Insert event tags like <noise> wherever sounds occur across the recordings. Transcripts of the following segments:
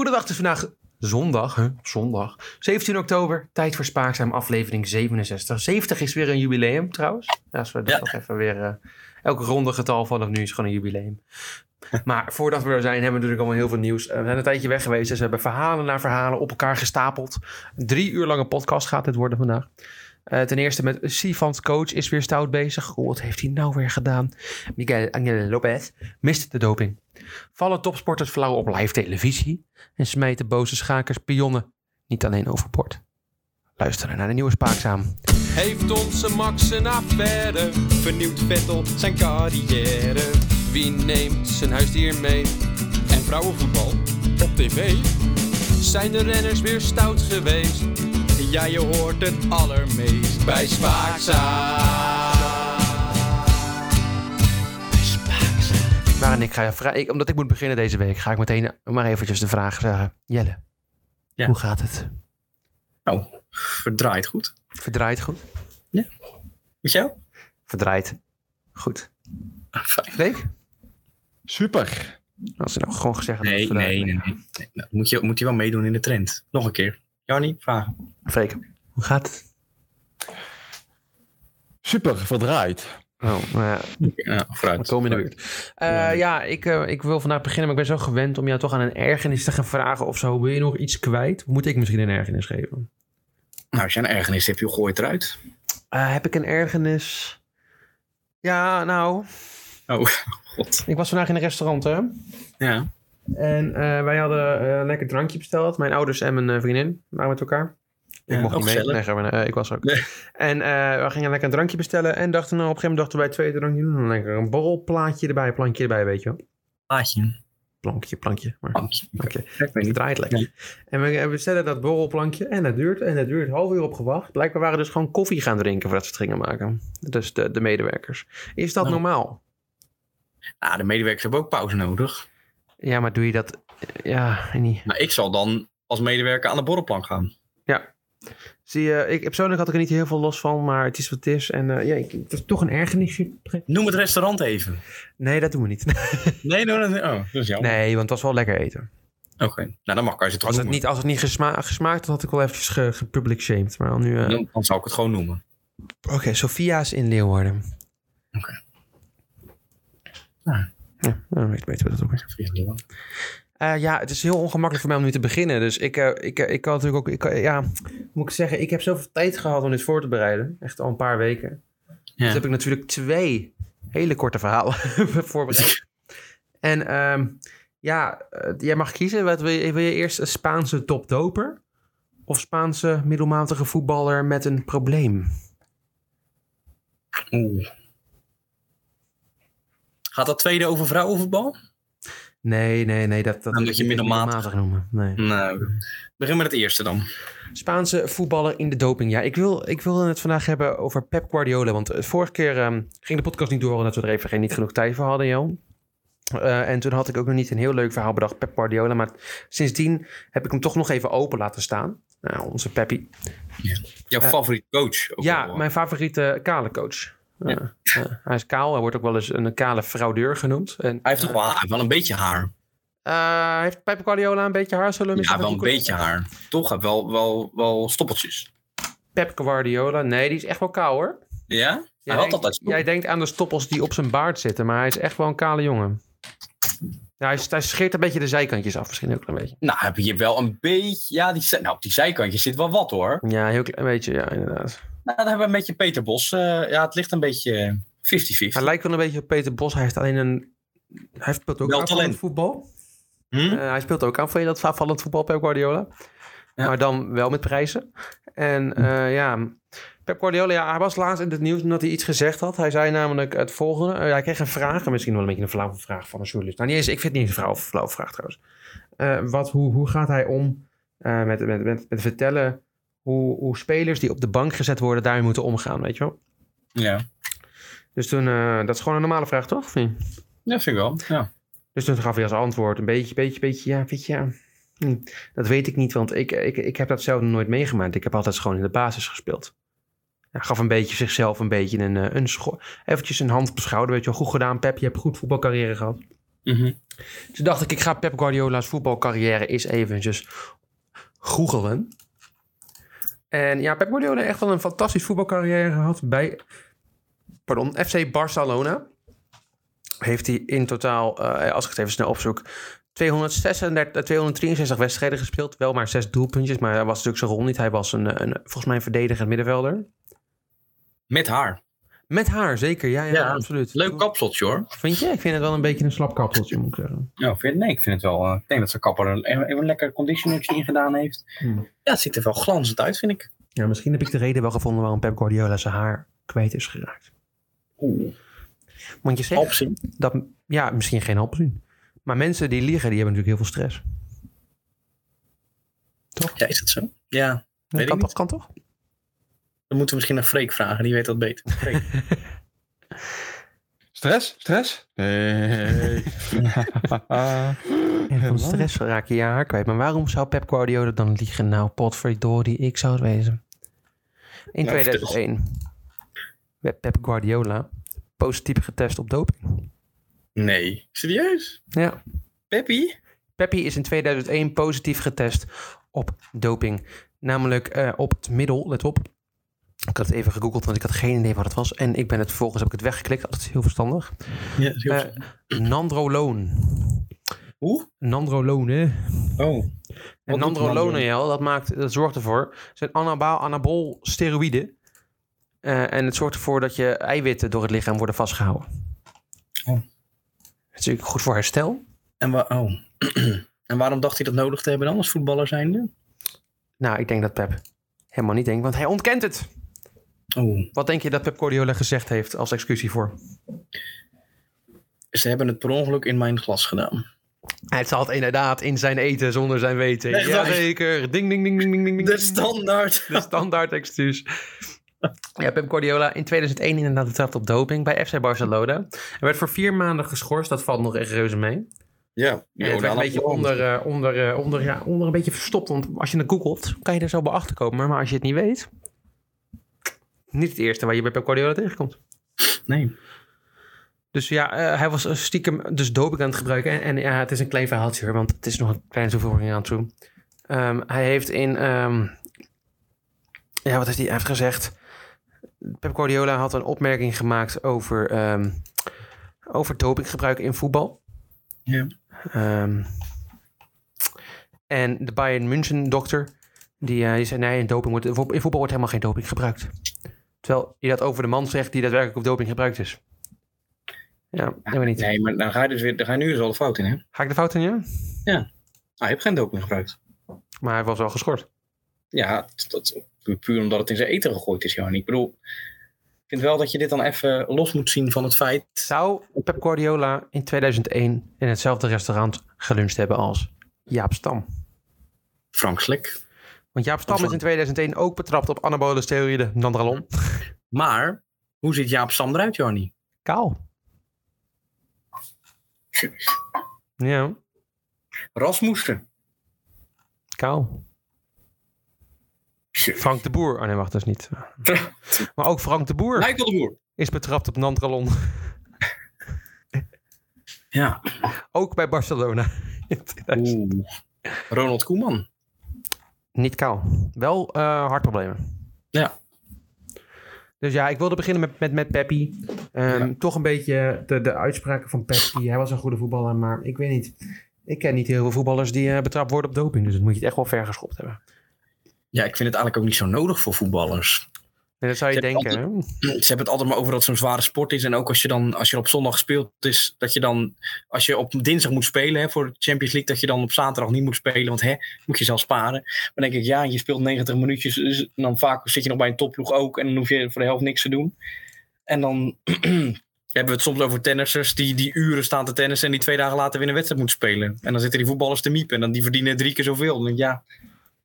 Goedendag, het is vandaag zondag, hè? zondag, 17 oktober. Tijd voor Spaakzaam, aflevering 67. 70 is weer een jubileum trouwens. Ja, als we dat Ja. nog even weer... eh elk ronde getal vanaf nu is gewoon een jubileum. <laughs> Maar voordat we er zijn, hebben we natuurlijk allemaal heel veel nieuws. Eh, We zijn een tijdje weg geweest, dus we hebben verhalen na verhalen op elkaar gestapeld. Een drie uur lange podcast gaat dit worden vandaag. Eh, ten eerste met Sivans coach is weer stout bezig. Oh, wat heeft hij nou weer gedaan? Miguel Angel Lopez mist de doping. Vallen topsporters flauw op live televisie en smijten boze schakers pionnen niet alleen overboord. Luisteren naar de nieuwe Spaakzaam. Heeft onze Max een affaire? Vernieuwt Vettel zijn carrière? Wie neemt zijn huisdier mee? En vrouwenvoetbal op tv? Zijn de renners weer stout geweest? Ja, je hoort het allermeest bij Spaakzaam. Maar en ik ga je vra- ik, omdat ik moet beginnen deze week, ga ik meteen maar eventjes de vraag zeggen. Jelle, Ja. hoe gaat het? Nou, verdraaid goed. Verdraaid goed? Met jou? Verdraaid. Goed. Ah, fijn. Freek? Super. Als ze nou gewoon gezegd hadden Nee, nee. nee. nee. Nou, moet, je, moet je wel meedoen in de trend. Nog een keer. Jannie, vragen. Freek, hoe gaat het? Super verdraaid. Oh, nou ja, Ja, vooruit. komen in de buurt. Eh, ja, ik, eh, ik wil vandaag beginnen, maar ik ben zo gewend om jou toch aan een ergernis te gaan vragen of zo. Wil je nog iets kwijt? Moet ik misschien een ergernis geven? Nou, als je een ergernis hebt, joh, gooi het eruit. Eh, heb ik een ergernis? Ja, nou, Oh, <laughs> god. ik was vandaag in een restaurant, hè? Ja. En eh, wij hadden eh, een lekker drankje besteld. Mijn ouders en mijn eh, vriendin waren met elkaar. Ik Ja, mocht niet mee. Nee, eh, ik was ook. Nee. En eh, we gingen lekker een drankje bestellen. En dachten, nou, op een gegeven moment dachten wij twee drankje doen. Lekker een borrelplaatje erbij, plankje erbij, weet je wel. Plaatje. Plankje, plankje. Maar Plankje. Weet het draait lekker. En we we bestellen dat borrelplankje. En dat duurt. En dat duurt een half uur op gewacht. Blijkbaar waren dus gewoon koffie gaan drinken voordat ze het gingen maken. Dus de, de medewerkers. Is dat Nou. normaal? Ah, de medewerkers hebben ook pauze nodig. Ja, maar doe je dat... Ja, niet. Nou, ik zal dan als medewerker aan de borrelplank gaan. Zie je, ik persoonlijk had ik er niet heel veel los van, maar het is wat het is. En eh, ja, ik, het is toch een ergernisje. Noem het restaurant even. Nee, dat doen we niet. <laughs> Nee, nee, nee. Oh, dat is jammer. Nee, want het was wel lekker eten. Oké. Nou, dan mag ik als je het Als het niet, als het niet gesma gesmaakt had, had ik wel eventjes ge, gepublic shamed. Maar nu... eh, Dan, dan zou ik het gewoon noemen. Oké, Sophia's in Leeuwarden. Oké. Ja, dan weet- weten we dat ook weer. Eh, ja, het is heel ongemakkelijk voor mij om nu te beginnen. Dus ik, eh, ik, eh, ik kan natuurlijk ook... Ik, ja, moet ik zeggen? Ik heb zoveel tijd gehad om dit voor te bereiden. Echt al een paar weken. Ja. Dus heb ik natuurlijk twee hele korte verhalen <laughs> voorbereid. En ehm, ja, jij mag kiezen. Wat, wil, je, wil je eerst een Spaanse topdoper? Of Spaanse middelmatige voetballer met een probleem? Oeh. Gaat dat tweede over vrouwenvoetbal? Nee, nee, nee. Dat, dat moet je middelmatig. noemen. Nee. Nou, begin met het eerste dan. Spaanse voetballer in de doping. Ja, ik wil, ik wil het vandaag hebben over Pep Guardiola. Want eh, vorige keer ehm, ging de podcast niet door... omdat we er even geen, niet genoeg tijd voor hadden, Jan. Eh, en toen had ik ook nog niet een heel leuk verhaal bedacht, Pep Guardiola. Maar sindsdien heb ik hem toch nog even open laten staan. Nou, onze Peppy. Jouw Eh, favoriete coach? ook Ja, wel. mijn favoriete kale coach. Eh, eh, hij is kaal. Hij wordt ook wel eens een kale fraudeur genoemd. En, Hij heeft toch wel, hij heeft wel een beetje haar. eh, heeft Pep Guardiola een beetje haar? Zullen we Ja, wel een beetje haar. Toch? Hij heeft wel, wel, wel stoppeltjes. Pep Guardiola. Nee, die is echt wel kaal hoor. Ja? Jij Hij had denkt, altijd jij denkt aan de stoppels die op zijn baard zitten, maar hij is echt wel een kale jongen. Ja, hij, hij scheert een beetje de zijkantjes af, misschien ook een beetje. Nou, heb je wel een beetje... Ja, die, nou, op die zijkantjes zit wel wat hoor. Ja, heel klein beetje, ja, inderdaad. Nou, dan hebben we een beetje Peter Bos. eh, ja, het ligt een beetje 50-50. Hij lijkt wel een beetje op Peter Bos. Hij heeft alleen een... Hij speelt ook aanvallend talent. voetbal. Hm? Eh, hij speelt ook aan dat aanvallend voetbal, Pep Guardiola. Ja. Maar dan wel met prijzen. En eh, ja, Pep Guardiola, ja, hij was laatst in het nieuws omdat hij iets gezegd had. Hij zei namelijk het volgende. Eh, hij kreeg een vraag, en misschien wel een beetje een flauwe vraag van een journalist. Nou, niet eens, ik vind het niet een flauwe, vraag trouwens. Eh, wat, hoe, hoe gaat hij om eh, met, met, met, met vertellen hoe, hoe spelers die op de bank gezet worden daarmee moeten omgaan, weet je wel? Ja. Dus toen, eh, dat is gewoon een normale vraag, toch? Ja, vind ik wel. Ja. Dus toen gaf hij als antwoord een beetje, beetje, beetje, ja, weet je, ja. hm, dat weet ik niet, want ik, ik, ik heb dat zelf nooit meegemaakt. Ik heb altijd gewoon in de basis gespeeld. Hij gaf een beetje zichzelf een beetje een, eh, een eventjes een hand op de schouder. Weet je wel, goed gedaan Pep, je hebt een goed voetbalcarrière gehad. Mhm. Toen dacht ik, ik ga Pep Guardiola's voetbalcarrière eens eventjes googelen. En ja, Pep Guardiola echt wel een fantastisch voetbalcarrière gehad bij pardon, FC Barcelona. Heeft hij in totaal, eh, als ik het even snel opzoek, 236, eh, 263 wedstrijden gespeeld. Wel maar zes doelpuntjes, maar hij was natuurlijk zijn rol niet. Hij was een, een volgens mij een verdedigend middenvelder. Met haar. Met haar, zeker. Ja, ja, Ja, absoluut. Leuk kapseltje hoor. Vind je? Ik vind het wel een beetje een slap kapseltje, moet ik zeggen. Vind, nee, ik vind het wel. eh, ik denk dat zijn kapper er even een lekker conditionertje in gedaan heeft. Hmm. Ja, het ziet er wel glanzend uit, vind ik. Ja, misschien heb ik de reden wel gevonden waarom Pep Guardiola zijn haar kwijt is geraakt. Oeh. Want je zegt Opzien. dat, ja, misschien geen halpzin. Maar mensen die liegen, die hebben natuurlijk heel veel stress. Ja, is dat zo? Ja. Weet kan, toch, kan toch? Dan moeten we misschien naar Freek vragen, die weet dat beter. Freek. <laughs> Stress? Stress? Nee. <laughs> En van stress raak je je haar kwijt. Maar waarom zou Pep Guardiola dan liegen? Nou, potverdorie, ik zou het wezen. In vertel. 2001 werd Pep Guardiola positief getest op doping. nee. Serieus? Ja. Peppy? Peppi is in 2001 positief getest op doping. Namelijk eh, op het middel, let op. Ik had het even gegoogeld, want ik had geen idee wat het was. En ik ben het vervolgens heb ik het weggeklikt. Dat is heel verstandig. Ja, heel Eh, Nandrolone. Hoe? Nandrolone. Oh. En nandrolone, ja, dat, maakt, dat zorgt ervoor. Het zijn anabaal, anabol steroïden. Eh, en het zorgt ervoor dat je eiwitten door het lichaam worden vastgehouden. Oh. Het is natuurlijk goed voor herstel. En, wa oh. <clears throat> en waarom dacht hij dat nodig te hebben dan als voetballer zijnde? Nou, ik denk dat Pep helemaal niet denkt, want hij ontkent het. Oh. Wat denk je dat Pep Guardiola gezegd heeft als excuus hiervoor? Ze hebben het per ongeluk in mijn glas gedaan. Hij zat inderdaad in zijn eten zonder zijn weten. Echt? Jazeker. Ding, ding, ding, ding, ding, ding. De standaard. De standaard excuus. Ja, Pep Guardiola in 2001 inderdaad betrapt op doping bij FC Barcelona. Hij werd voor vier maanden geschorst. Dat valt nog echt reuze mee. Ja. En het werd een beetje onder, eh, onder, eh, onder, ja, onder een beetje verstopt. Want als je het googelt, kan je er zo bij achter komen. Maar als je het niet weet, niet het eerste waar je bij Pep Guardiola tegenkomt. Nee. Dus ja, eh, hij was stiekem dus doping aan het gebruiken. En, en ja, het is een klein verhaaltje hoor, want het is nog een kleine toevoeging aan toe. Ehm, hij heeft in... ehm, ja, wat heeft hij? Hij heeft gezegd... Pep Guardiola had een opmerking gemaakt over, ehm over dopinggebruik in voetbal. Ja. En de Bayern München dokter, die, eh, die zei nee, in, doping wordt, in voetbal wordt helemaal geen doping gebruikt. Terwijl je dat over de man zegt die daadwerkelijk op doping gebruikt is. Ja, weet niet. Nee, maar dan ga je, dus weer, dan ga je nu dus al de fout in, hè? Ga ik de fout in, ja? Ah, je hebt geen doping gebruikt. Maar hij was wel geschort. Ja, dat, puur omdat het in zijn eten gegooid is, Jan. Ik bedoel, ik vind wel dat je dit dan even los moet zien van het feit... Zou Pep Guardiola in 2001 in hetzelfde restaurant geluncht hebben als Jaap Stam? Frank Slek. Want Jaap Stam is in 2001 ook betrapt op anabole steroïden, Nandralon. Maar, hoe ziet Jaap Stam eruit, Jarnie? Kaal. Ja, Rasmussen. kaal. Frank de Boer. Oh nee, wacht, dat is niet. <laughs> Maar ook Frank de Boer Michael de Boer. is betrapt op Nandralon. Ja. Ook bij Barcelona. <laughs> in 2000. Oeh. Ronald Koeman. Niet kaal. Wel eh, hartproblemen. Ja. Dus ja, ik wilde beginnen met, met, met Peppi. Ehm, Ja. Toch een beetje de, de uitspraken van Peppi. Hij was een goede voetballer, maar ik weet niet. Ik ken niet heel veel voetballers die eh, betrapt worden op doping. Dus dat moet je het echt wel ver geschopt hebben. Ja, ik vind het eigenlijk ook niet zo nodig voor voetballers. Dat zou je Ze hebben denken. <clears throat> Ze hebben het altijd maar over dat het zo'n zware sport is. En ook als je dan, als je op zondag gespeeld is, dat je dan, als je op dinsdag moet spelen hè, voor de Champions League, dat je dan op zaterdag niet moet spelen. Want hè, moet je zelf sparen. Maar dan denk ik, ja, je speelt 90 minuutjes. Dus en dan vaak zit je nog bij een topploeg ook. En dan hoef je voor de helft niks te doen. En dan <clears throat> hebben we het soms over tennissers die, die uren staan te tennissen. En die twee dagen later weer een wedstrijd moeten spelen. En dan zitten die voetballers te miepen. En dan die verdienen drie keer zoveel. Dan denk ik, ja,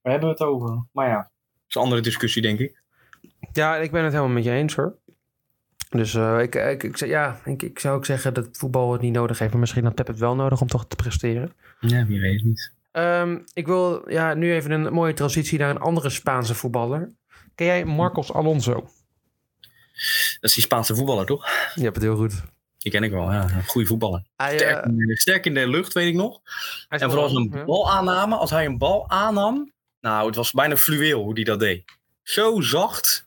waar hebben we het over? Maar ja, dat is een andere discussie, denk ik. Ja, ik ben het helemaal met je eens hoor. Dus eh, ik, ik, ik, zeg- ja, ik, ik zou ook zeggen dat voetbal het niet nodig heeft. Maar misschien had Pep het wel nodig om toch te presteren. Ja, wie weet niet. Ehm, ik wil ja, nu even een mooie transitie naar een andere Spaanse voetballer. Ken jij Marcos Alonso? Dat is die Spaanse voetballer, toch? Je hebt het heel goed. Die ken ik wel, ja. Een goede voetballer. Hij, eh, Sterk, in de- sterk in de lucht, weet ik nog. En vooral zijn ja. balaanname. Als hij een bal aannam. Nou, het was bijna fluweel hoe hij dat deed. Zo zacht.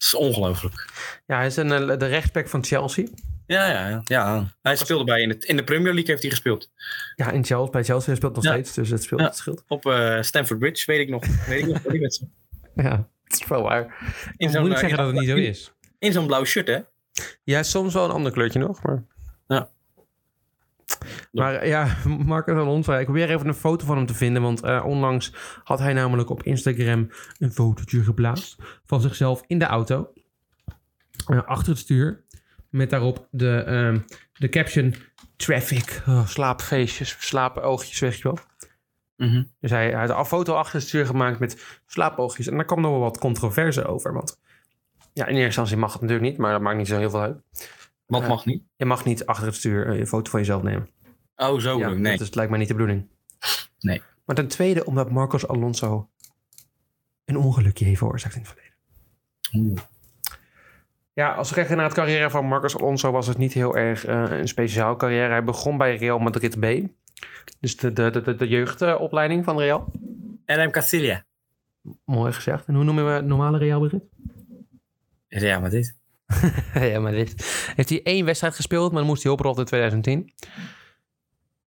Dat is ongelooflijk. Ja, hij is een, eh, de rechtsback van Chelsea. Ja, ja, ja, ja. Hij speelde bij in, het, in de Premier League heeft hij gespeeld. Ja, in Chelsea, bij Chelsea speelt nog Ja. steeds, dus het speelt Ja. het scheelt. Op eh Stamford Bridge, weet ik nog. Weet ik nog die wedstrijd. <laughs> Ja, het is wel waar. In zo'n, moet eh, zeggen dat het niet zo in- is. In zo'n blauw shirt, hè? Ja, soms wel een ander kleurtje nog, maar... Ja. Maar ja, <laughs> Marcus Alonso, ik probeer even een foto van hem te vinden, want eh, onlangs had hij namelijk op Instagram een fotootje geplaatst van zichzelf in de auto, eh, achter het stuur, met daarop de, ehm, de caption traffic, oh, slaapfeestjes, slaapoogjes, weet je wel. Mhm. Dus hij, hij had een foto achter het stuur gemaakt met slaapoogjes. En daar kwam nog wel wat controverse over. Want ja, in eerste instantie mag het natuurlijk niet, maar dat maakt niet zo heel veel uit. Wat mag niet? Je mag niet achter het stuur eh, een foto van jezelf nemen. Oh, zo ja. Nee. Dat is, lijkt mij niet de bedoeling. Nee. Maar ten tweede omdat Marcos Alonso een ongelukje heeft veroorzaakt in het verleden. Oeh. Ja, als we kijken naar het carrière van Marcos Alonso was het niet heel erg eh, een speciaal carrière. Hij begon bij Real Madrid B. Dus de, de, de, de, jeugdopleiding van Real. RM Castilla. Mooi gezegd. En hoe noemen we het normale Real Madrid? Maar dit. <laughs> ja, maar dit. Heeft hij één wedstrijd gespeeld, maar dan moest hij oprollen in 2010.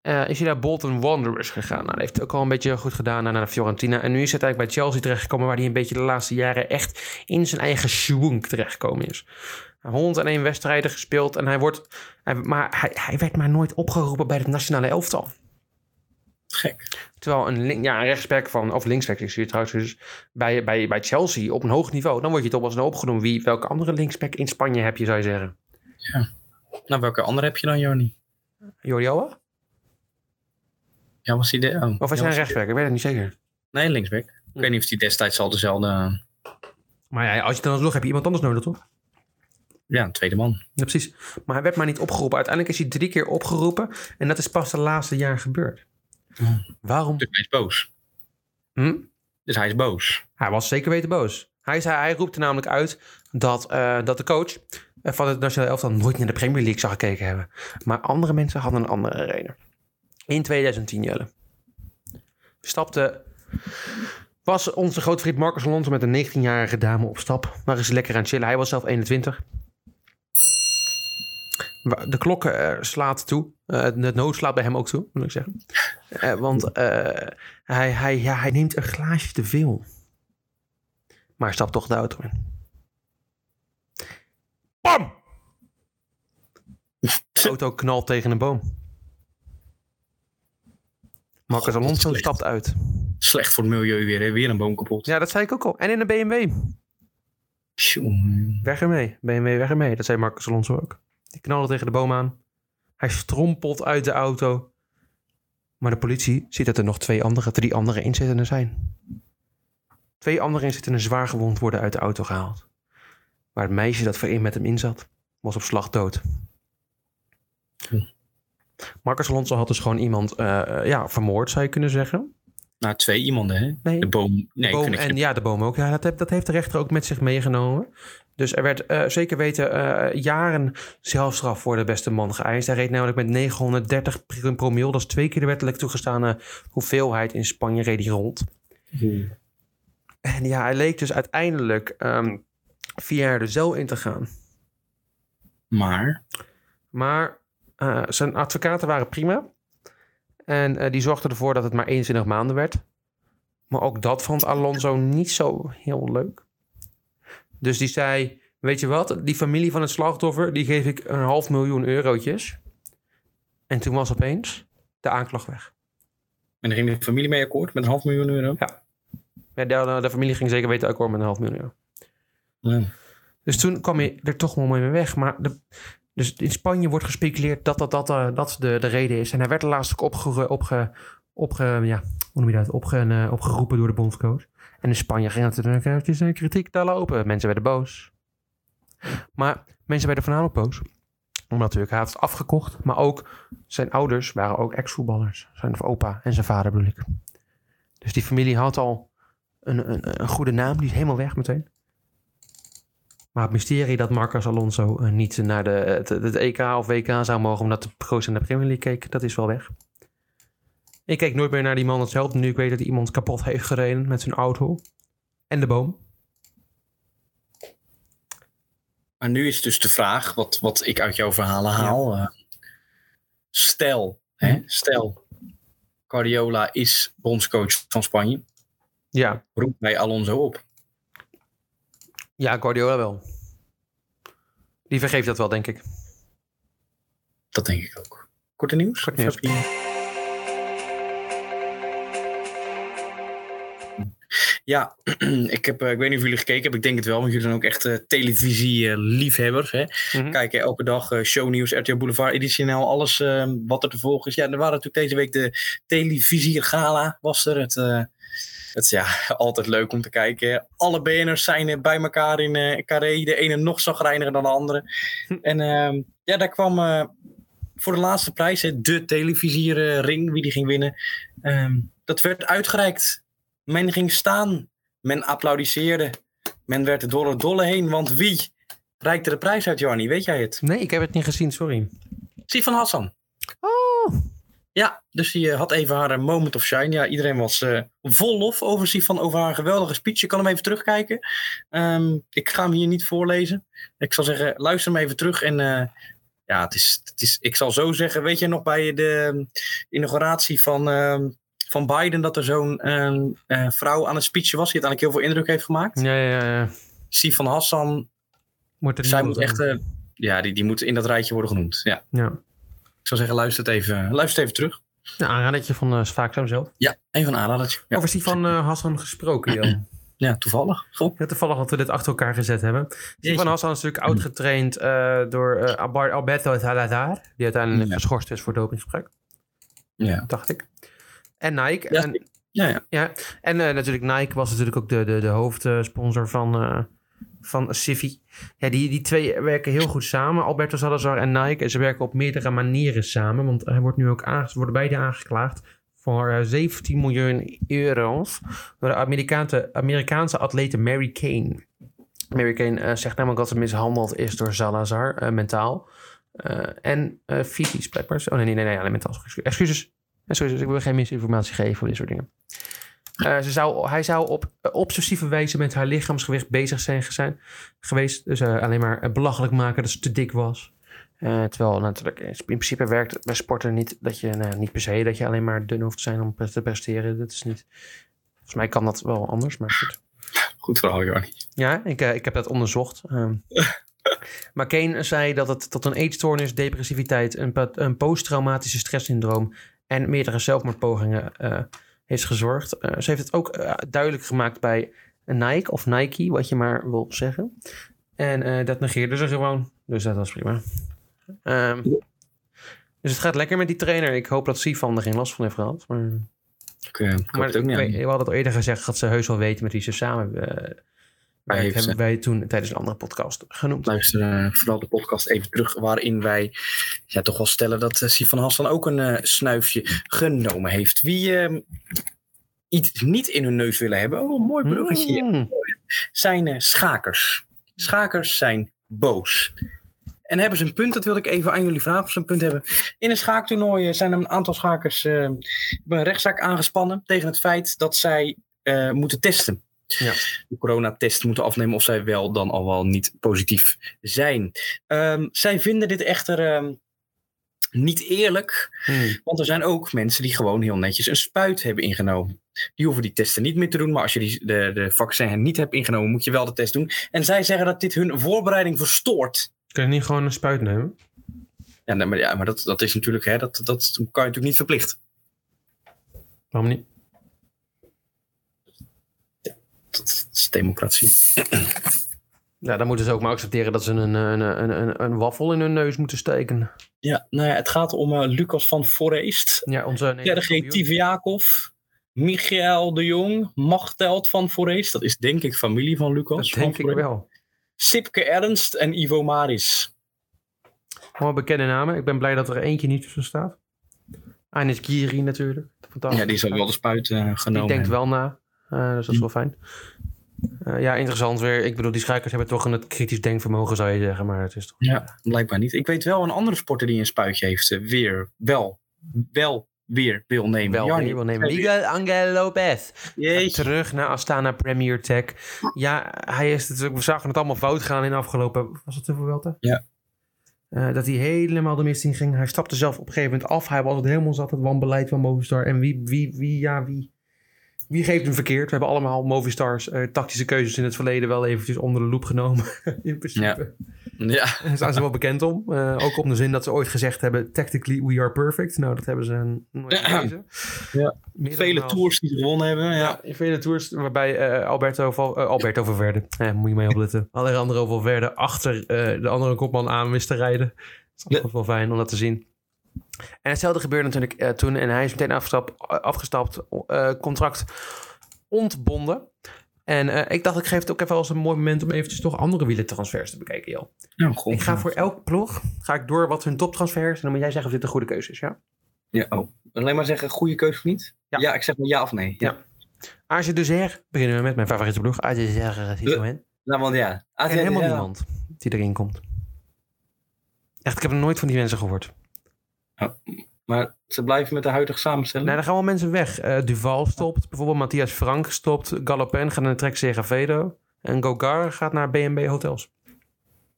Eh, is hij naar Bolton Wanderers gegaan. Nou, dat heeft hij ook al een beetje goed gedaan naar Fiorentina. En nu is het eigenlijk bij Chelsea terechtgekomen... waar hij een beetje de laatste jaren echt in zijn eigen schwung terechtgekomen is. 101 wedstrijden gespeeld en hij wordt... Hij, maar hij, hij werd maar nooit opgeroepen bij het nationale elftal. Gek. Terwijl een, link, ja, een rechtsback van, of linksback, zie het trouwens, dus bij, bij, bij Chelsea op een hoog niveau, dan word je toch wel eens opgenomen. Wie, welke andere linksback in Spanje heb je, zou je zeggen? Nou, welke andere heb je dan, Joni? Alba? Ja, was hij de... Oh. Of was Ja, hij een rechtsback? Ik weet het niet zeker. Nee, linksback. Ik weet niet of hij destijds al dezelfde... Maar ja, als je dan alsnog heb je iemand anders nodig, toch? Ja, een tweede man. Ja, precies. Maar hij werd maar niet opgeroepen. Uiteindelijk is hij drie keer opgeroepen. En dat is pas de laatste jaar gebeurd. Waarom? Dus hij is boos. Hm? Dus hij is boos. Hij was zeker weten boos. Hij, zei, hij roepte namelijk uit dat, eh, dat de coach eh, van het nationale elftal nooit naar de Premier League zou gekeken hebben. Maar andere mensen hadden een andere reden. In 2010, Jelle. Stapte... Was onze grote vriend Marcus Alonso met een 19-jarige dame op stap. Waar is lekker aan chillen. Hij was zelf 21. Wa- De klok eh, slaat toe. Eh, de nood slaat bij hem ook toe, moet ik zeggen. Eh, want eh, hij, hij, ja, hij neemt een glaasje te veel. Maar stapt toch de auto in. Bam! De auto knalt tegen een boom. Marcus God, Alonso stapt uit. Slecht voor het milieu weer, hè? Weer een boom kapot. Ja, dat zei ik ook al. En in een BMW. Tjonge. Weg ermee. BMW, weg ermee. Dat zei Marcus Alonso ook. Die knalde tegen de boom aan. Hij strompelt uit de auto. Maar de politie ziet dat er nog twee andere, drie andere inzittenden zijn. Twee andere inzittenden zwaar gewond worden uit de auto gehaald. Maar het meisje dat voorin met hem in zat, was op slag dood. Hm. Marcus Alonso had dus gewoon iemand eh, eh, ja, vermoord, zou je kunnen zeggen. Nou, twee iemanden, hè? Nee, De boom. Nee, boom ik en ja, de boom ook. Ja, dat, heb, dat heeft de rechter ook met zich meegenomen. Dus er werd eh, zeker weten eh, jaren zelfstraf voor de beste man geëist. Hij reed namelijk met 930 pr- promil. Dat is twee keer de wettelijk toegestane hoeveelheid in Spanje reed hij rond. En ja, hij leek dus uiteindelijk ehm vier jaar de cel in te gaan. Maar, Maar eh, zijn advocaten waren prima. En eh, die zorgden ervoor dat het maar 21 maanden werd. Maar ook dat vond Alonso niet zo heel leuk. Dus die zei, weet je wat, die familie van het slachtoffer, die geef ik een half miljoen eurotjes. En toen was opeens de aanklacht weg. en er ging de familie mee akkoord met een half miljoen euro. Ja, de, de familie ging zeker weten akkoord met een half miljoen euro. Ja. Dus toen kwam je er toch wel mee weg. Maar de, dus in Spanje wordt gespeculeerd dat dat, dat, eh, dat de, de reden is. En hij werd er laatst ook hoe noem je dat? Eh, opgeroepen door de bondscoach. En in Spanje ging natuurlijk eventjes een kritiek daar lopen. Mensen werden boos. Maar mensen werden voornamelijk boos. Omdat natuurlijk hij had het afgekocht. Maar ook zijn ouders waren ook ex-voetballers. Zijn opa en zijn vader bedoel ik. Dus die familie had al een, een, een goede naam. Die is helemaal weg meteen. Maar het mysterie dat Marcos Alonso eh, niet naar de, het, het EK of WK zou mogen... omdat de pro's in de Premier League keek, dat is wel weg. Ik keek nooit meer naar die man hetzelfde... nu ik weet dat hij iemand kapot heeft gereden met zijn auto. En de boom. Maar nu is dus de vraag, wat, wat ik uit jouw verhalen haal. eh, stel, hè, stel, Guardiola is bondscoach van Spanje. Ja, Roept bij Alonso op. ja Guardiola wel. Die vergeeft dat wel, denk ik. Dat denk ik ook. Korte nieuws? Nieuws. Ja, <clears throat> ik, heb, eh, ik weet niet of jullie gekeken hebben. Ik denk het wel, want jullie zijn ook echt eh, televisie-liefhebbers. hè? Mhm. Kijken elke dag eh, shownieuws, RTL Boulevard, Editie NL, alles eh, wat er te volgen is. Ja, er waren natuurlijk deze week de televisie-gala, was er. Het, het is ja, <laughs> altijd leuk om te kijken. Alle BN'ers zijn bij elkaar in eh Carré. De ene nog zagrijniger dan de andere. En ehm, ja, daar kwam eh, voor de laatste prijs, hè, de televisiering, wie die ging winnen. ehm, dat werd uitgereikt. Men ging staan. Men applaudisseerde. Men werd er door het dolle heen. Want wie reikte de prijs uit, Johnny? Weet jij het? Nee, ik heb het niet gezien, sorry. Sifan Hassan. Oh, Ja, dus die had even haar eh, moment of shine. Ja, iedereen was eh, vol lof over Sifan, over haar geweldige speech. Je kan hem even terugkijken. Ehm, ik ga hem hier niet voorlezen. Ik zal zeggen, luister hem even terug. En eh, ja, het is, het is, ik zal zo zeggen, weet je nog bij de ehm, inauguratie van, ehm, van Biden... dat er zo'n vrouw aan het speechen was... die uiteindelijk heel veel indruk heeft gemaakt? ja, ja, ja. Sifan Hassan, Moet zij moet echt... ja, die, die moet in dat rijtje worden genoemd. Ja, Ja. Ik zou zeggen, luister het even, luister het even terug. Een aanradertje van uh, Svaakzaam zelf. Ja, een aanradertje. Ja. Over die van uh, Hassan gesproken, Jan. <clears throat> Ja, toevallig. Goed. Ja, toevallig dat we dit achter elkaar gezet hebben. Van Hassan is natuurlijk oud-getraind uh, door uh, Alberto Salazar. Die uiteindelijk Ja. geschorst is voor dopinggebruik, Ja. dacht ik. En Nike. Ja, en, Ja, ja. ja. en uh, natuurlijk Nike was natuurlijk ook de, de, de hoofdsponsor van, uh, van Civi. Ja, die, die twee werken heel goed samen. Alberto Salazar en Nike. En ze werken op meerdere manieren samen. Want hij wordt nu ook aange- worden beide aangeklaagd voor uh, 17 miljoen euro's door de Amerikaanse, Amerikaanse atlete Mary Kane. Mary Kane uh, zegt namelijk dat ze mishandeld is door Salazar, uh, mentaal. En fysisch blijkbaar. Oh nee, nee, nee, nee alleen mentaal. Excuses. Excuses, ik wil geen misinformatie geven voor dit soort dingen. Uh, ze zou, hij zou op uh, obsessieve wijze met haar lichaamsgewicht bezig zijn, zijn geweest. Dus uh, alleen maar belachelijk maken dat ze te dik was. Uh, terwijl natuurlijk in principe werkt het bij sporten niet dat je nou, niet per se dat je alleen maar dun hoeft te zijn om te presteren. Dat is niet. Volgens mij kan dat wel anders, maar goed. Goed verhaal, Jarnie. Ja, ik, uh, ik heb dat onderzocht. Um, <laughs> maar Kane zei dat het tot een eetstoornis, depressiviteit, een, een posttraumatische stresssyndroom en meerdere zelfmoordpogingen uh, heeft gezorgd. Uh, ze heeft het ook duidelijk gemaakt bij Nike of Nike, wat je maar wil zeggen. En dat negeerde ze gewoon. Dus dat was prima. Um, dus het gaat lekker met die trainer. Ik hoop dat Sifan er geen last van heeft gehad. Maar, ik, ik maar ook niet we, we hadden al eerder gezegd dat ze heus wel weten met wie ze samen werkt. hebben wij toen tijdens een andere podcast genoemd. Luister uh, vooral de podcast even terug waarin wij ja, toch wel stellen dat uh, Sifan Hassan ook een uh, snuifje genomen heeft. Wie ehm, iets niet in hun neus willen hebben, oh mooi bruggetje, Mm. zijn uh, schakers. Schakers zijn boos. En hebben ze een punt, dat wil ik even aan jullie vragen of ze een punt hebben. In een schaaktoernooi zijn er een aantal schakers uh, een rechtszaak aangespannen tegen het feit dat zij moeten testen. Ja. De coronatest moeten afnemen of zij wel dan al wel niet positief zijn. Um, zij vinden dit echter um, niet eerlijk, Hmm. want er zijn ook mensen die gewoon heel netjes een spuit hebben ingenomen. Die hoeven die testen niet meer te doen, maar als je die, de, de vaccin niet hebt ingenomen, moet je wel de test doen. En zij zeggen dat dit hun voorbereiding verstoort. Kun je niet gewoon een spuit nemen? Ja, nee, maar, ja, maar dat, dat is natuurlijk, hè, dat, dat kan je natuurlijk niet verplichten. Waarom niet? Dat, is democratie. Ja, dan moeten ze ook maar accepteren dat ze een, een, een, een, een waffel in hun neus moeten steken. Ja, nou ja, het gaat om uh, Lucas van Forest. Ja, onze Sergej Tiviakov. Michael de Jong, Machteld van Forest. Dat is denk ik familie van Lucas. Dat denk ik wel. Sipke Ernst en Ivo Maris. Allemaal bekende namen. Ik ben blij dat er eentje niet tussen staat. Anis Giri natuurlijk. Ja, die zal wel de spuit uh, genomen Die denkt wel na. Uh, dus dat is wel fijn. Eh, ja, interessant weer. Ik bedoel, die schrijkers hebben toch een kritisch denkvermogen, zou je zeggen. Maar het is toch... Ja, blijkbaar niet. Ik weet wel een andere sporter die een spuitje heeft. eh, weer, wel, wel weer wil nemen. Wel Jarni, weer wil nemen. Miguel Angel Lopez. Jeetje. Terug naar Astana Premier Tech. Ja, hij is we zagen het allemaal fout gaan in de afgelopen... Was het hoeveel Welten? Ja. Eh, dat hij helemaal de mist in ging. Hij stapte zelf op een gegeven moment af. Hij was het helemaal zat, het wanbeleid van Movistar. En wie, wie, wie, ja, wie... Wie geeft hem verkeerd? We hebben allemaal Movistars eh, tactische keuzes in het verleden wel eventjes onder de loep genomen. <laughs> in principe. Ja, <laughs> Daar staan ze wel bekend om. Eh, ook om de zin dat ze ooit gezegd hebben... Tactically, we are perfect. Nou, dat hebben ze nooit bewezen. Ja. Vele tours die ze gewonnen hebben. Ja. ja, in vele tours waarbij eh, Alberto, Val, Alberto Valverde, moet je mee opletten. Alejandro Valverde achter de andere kopman aan wist te rijden. Dat is altijd wel fijn om dat te zien. En hetzelfde gebeurde natuurlijk eh, toen en hij is meteen afgestapt, afgestapt eh, contract ontbonden. En eh, ik dacht, ik geef het ook even als een mooi moment om eventjes toch andere wielentransfers te bekijken, joh. God. Ik ga voor elk ploeg, ga ik door wat hun toptransfer is. En dan moet jij zeggen of dit een goede keuze is, ja? Ja, oh. Alleen maar zeggen, goede keuze of niet? Ja. ik zeg maar ja of nee. Ja. Age de Zer, beginnen we met mijn favoriete ploeg. Age de Zer, Citroën. Nou, want ja. En helemaal niemand die erin komt. Echt, ik heb nog nooit van die mensen gehoord. Maar ze blijven met de huidige samenstelling. Nee, dan gaan wel mensen weg. Eh, Duval stopt. Bijvoorbeeld Matthias Frank stopt. Galopin gaat naar Trek Segafredo. En Gogar gaat naar B&B Hotels.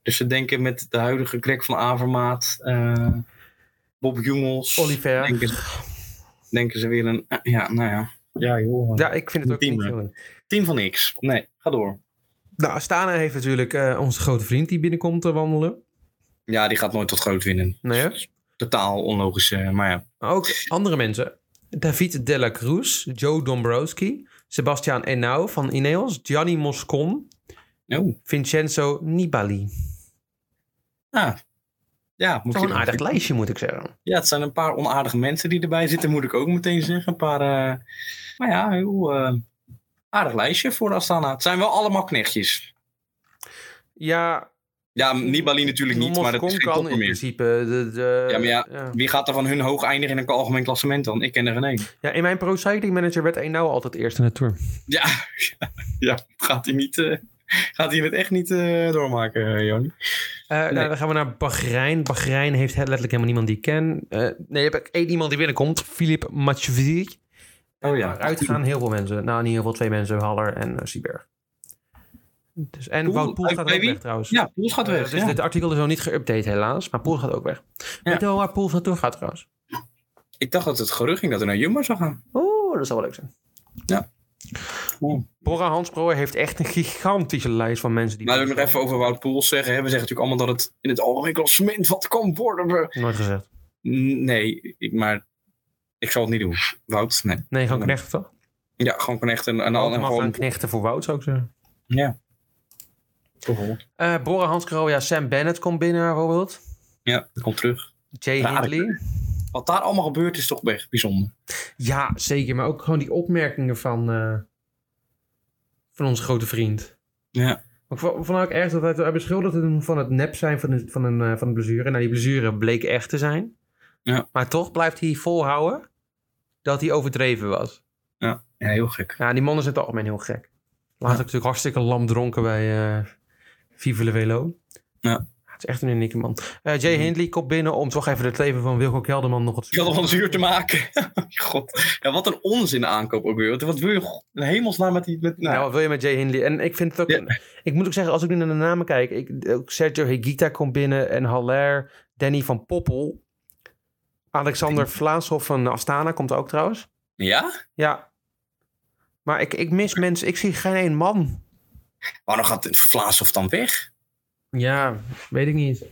Dus ze denken met de huidige Greg van Avermaat, eh, Bob Jungels. Oliver. Denken ze, denken ze weer een. eh, ja, nou ja. Ja, joh. Ja, ik vind het ook Team, niet. Team van niks. Nee, ga door. Nou, Astana heeft natuurlijk eh, onze grote vriend die binnenkomt te wandelen. Ja, die gaat nooit tot groot winnen. Nee, hè? Totaal onlogisch, eh, maar ja. Ook andere mensen. David de la Cruz, Joe Dombrowski, Sebastian Enau van Ineos, Gianni Moscon, Oh, Vincenzo Nibali. ah. Ja, moet aardig lijstje, moet ik zeggen. Ja, het zijn een paar onaardige mensen die erbij zitten, moet ik ook meteen zeggen. Een paar, eh, maar ja, heel eh, aardig lijstje voor Astana. Het zijn wel allemaal knechtjes. Ja, Ja, Nibali natuurlijk niet, maar dat is geen kan in meer. principe. De, de, Ja, maar ja, Wie gaat er van hun hoog eindigen in een algemeen klassement dan? Ik ken er geen één. Ja, in mijn Pro Cycling Manager werd Enau altijd eerst in de Tour. Ja, ja, <laughs> ja, gaat hij niet... eh, gaat hij het echt niet eh, doormaken, uh, Joni? Eh, nou, dan gaan we naar Bahrein. Bahrein heeft letterlijk helemaal niemand die ik ken. Eh, nee, heb ik één iemand die binnenkomt. Philippe Mathieu. Oh ja. Uitgaan heel veel mensen. Nou, niet heel veel. Twee mensen. Haller en Sieberg. Dus, en Poel, Wout Poel gaat ook weg trouwens. Ja, Poels gaat Eh, weg. dus ja. dit artikel is nog niet geüpdate helaas. Maar Poel gaat ook weg. Weet je wel waar Poel naartoe gaat trouwens? Ik dacht dat het gerucht ging dat hij naar Jumbo zou gaan. Oeh, dat zou wel leuk zijn. Ja. Oeh. Bora Hansproe heeft echt een gigantische lijst van mensen die... Maar wil ik nog even over Wout Poels zeggen. hè. We zeggen natuurlijk allemaal dat het in het algemeen klassement wat kan worden. Nooit gezegd. Nee, ik, maar ik zal het niet doen. Wout, nee. Nee, gewoon knechten toch? Ja, gewoon kan echt een, een, Al een, gaan gewoon... knechten voor Wout zou ik zeggen. Ja. Bijvoorbeeld. Eh Bora Hansgrohe, ja, Sam Bennett komt binnen bijvoorbeeld. Ja, dat komt terug. Jay. Hindley. Wat daar allemaal gebeurt is toch echt bijzonder. Ja, zeker. Maar ook gewoon die opmerkingen van, eh, van onze grote vriend. Ja. Ik vond ook erg dat hij, hij beschuldigde hem van het nep zijn van, een- van, een, eh, van een blessure. Nou, die blessure bleek echt te zijn. Ja. Maar toch blijft hij volhouden dat hij overdreven was. Ja, heel gek. Ja, die mannen zijn in het algemeen heel gek. Laatst Ja. ook natuurlijk hartstikke lam dronken bij eh Vive le Velo. Ja. Het is echt een unieke man. Eh, Jay Hindley komt binnen om toch even het leven van Wilco Kelderman nog had al een zuur te maken. <laughs> God. Ja, wat een onzin aankoop ook weer. Wat- Wat wil je in hemelsnaam met die... Met, nou, Nou, wat wil je met Jay Hindley? En ik vind het ook... Ja. Ik moet ook zeggen, als ik nu naar de namen kijk... Ik, ook Sergio Higuita komt binnen en Haller, Danny van Poppel. Alexander Vlaashoff van Astana komt ook trouwens. ja? Ja. Maar ik, ik mis mensen... Ik zie geen één man. Waarom gaat Vlaashoff dan weg? Ja, weet ik niet.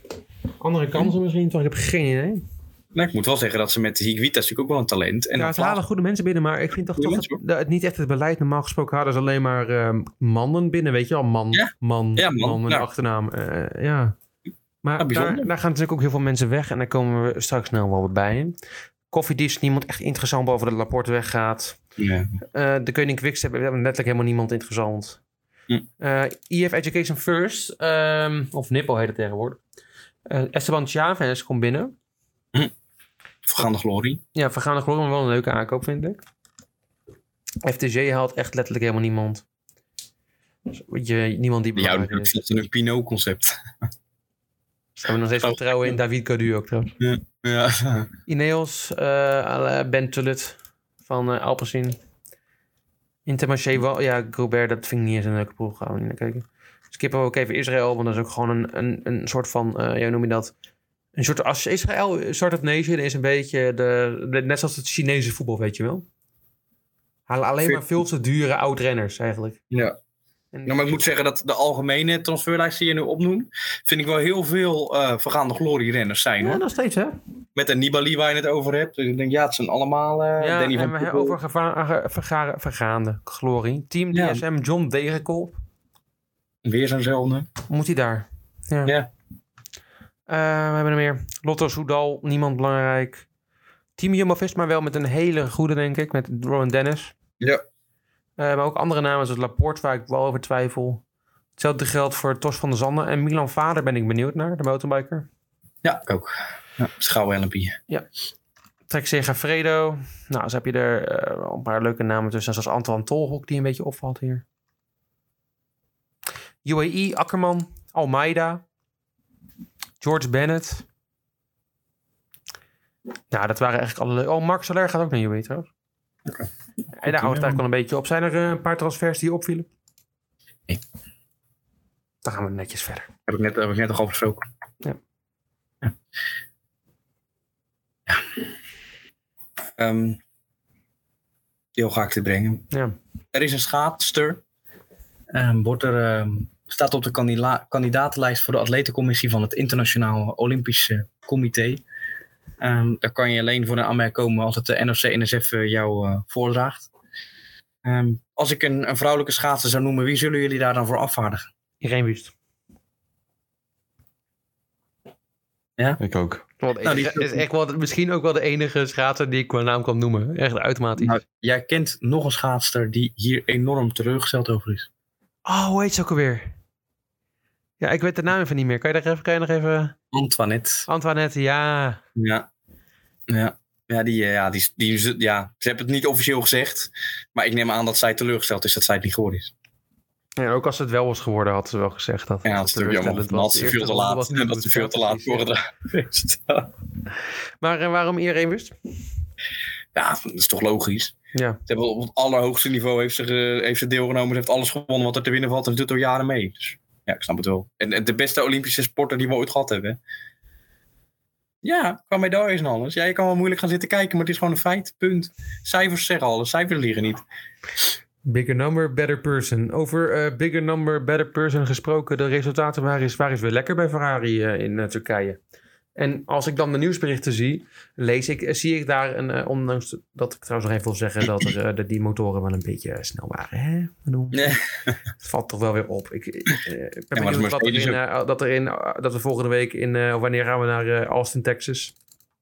Andere kansen misschien, toch? Ik heb geen idee. Nou, ik moet wel zeggen dat ze met Higuita natuurlijk ook wel een talent. En ja, halen goede mensen binnen, maar ik vind toch, toch mensen, het, niet echt het beleid. Normaal gesproken hadden ze alleen maar eh, mannen binnen, weet je wel. Man, Ja. man, Ja, man, achternaam. eh, ja. Maar daar, daar gaan natuurlijk ook heel veel mensen weg en daar komen we straks snel wel bij. Koffiedienst, niemand echt interessant boven de Laporte weggaat. Ja. Eh, de Koning Quickstep, we hebben letterlijk helemaal niemand interessant. Hm. Eh, EF Education First, ehm, of Nippo heet het tegenwoordig. Eh, Esteban Chavez komt binnen. Vergaande glorie. Ja, vergaande glorie, maar wel een leuke aankoop, vind ik. FTG haalt echt letterlijk helemaal niemand. Je, niemand die belangrijk natuurlijk is. een Pinot-concept. Ze hebben nog steeds Oh. vertrouwen in David Cadu ook trouwens. Ja. Ineos, la Ben Tullet van Alpecin. Intermarché, wel, ja, Gobert, dat vind ik niet eens een leuke proef. Gaan we niet naar kijken. Skippen we ook even Israël, want dat is ook gewoon een, een, een soort van, eh ja, hoe noem je dat? Een soort, als Israël een soort of nation is een beetje, de, de- net zoals het Chinese voetbal, weet je wel? Halen alleen maar veel te dure oud-renners eigenlijk. Ja. En, Nou, maar ik moet zeggen dat de algemene transferlijst die je nu opnoemt, vind ik wel heel veel eh vergaande glorierenners zijn. ja, Hoor. nog steeds hè? Met een Nibali waar je het over hebt. Dus ik denk, ja, het zijn allemaal... eh Ja, Danny van over vergaande glorie. Team Ja. DSM, John Degenkolb. Weer zo'nzelfde. Moet hij daar? Ja. Ja. Eh, we hebben er meer. Lotto Soudal, niemand belangrijk. Team Jumbo-Visma wel met een hele goede, denk ik. Met Rowan Dennis. Ja. Eh, maar ook andere namen zoals Laporte, waar ik wel over twijfel. Hetzelfde geldt voor Tos van der Zanden. En Milan Vader ben ik benieuwd naar, de mountainbiker. Ja, ook. Ja, Schouw-Helmpie. Trek Segafredo. Nou, zo heb je er eh, een paar leuke namen tussen. Zoals Antoine Tolhok, die een beetje opvalt hier. UAE, Akkerman, Almeida. George Bennett. Nou, dat waren eigenlijk alle... Oh, Mark Soler gaat ook naar UAE trouwens. En daar houdt het eigenlijk wel een beetje op. Zijn er eh, een paar transfers die opvielen? Nee. Dan gaan we netjes verder. Heb ik net, heb ik net nog over gesproken. Ja. Ja. Ja. Ehm, heel ga ik te brengen. Ja. Er is een schaatster. Ehm, wordt er, ehm, staat op de kandidatenlijst voor de atletencommissie van het Internationaal Olympische Comité. Ehm, daar kan je alleen voor een aanmerking komen als het de NOC-NSF eh, jou eh, voordraagt. Ehm, als ik een, een vrouwelijke schaatser zou noemen, wie zullen jullie daar dan voor afvaardigen? Irene Wust. Ik ook. Want Nou, is, echt wel, misschien ook wel de enige schaatser die ik qua naam kan noemen. Echt uitermate. Nou, jij kent nog een schaatster die hier enorm teleurgesteld over is. Oh, hoe heet ze ook alweer? Ja, ik weet de naam even niet meer. Kan je, daar even, kan je nog even... Antoinette. Antoinette, ja. Ja. Ja. Ja, die, eh, ja, die, die, ja, ze hebben het niet officieel gezegd. Maar ik neem aan dat zij teleurgesteld is dat zij het niet geworden is. Ja. Ook als het wel was geworden, had ze wel gezegd dat Ja, dat is natuurlijk jammer. Dat ze veel te laat, was <laughs> niet dat ze veel te laat geweest. Maar eh, waarom Irene Wust? Ja, dat is toch logisch. Ja. Ze hebben op het allerhoogste niveau heeft ze, heeft ze deelgenomen. Ze heeft alles gewonnen wat er te winnen valt. En ze doet er jaren mee. Dus ja, ik snap het wel. En, en de beste Olympische sporter die we ooit gehad hebben. Ja, qua medailles en alles. Ja, je kan wel moeilijk gaan zitten kijken, maar het is gewoon een feit. Punt. Cijfers zeggen alles. Cijfers liegen niet. Bigger number, better person. Over eh, bigger number, better person gesproken. De resultaten waren is, waren is weer lekker bij Ferrari eh, in eh, Turkije. En als ik dan de nieuwsberichten zie, lees ik, zie ik daar een, ondanks dat ik trouwens nog even wil zeggen dat er, dat die motoren wel een beetje snel waren. Hè? Nee. Het valt toch wel weer op. Ik, ik, ik ben dat benieuwd er in, dat, er in, eh, dat we volgende week in, wanneer gaan we naar Austin, Texas?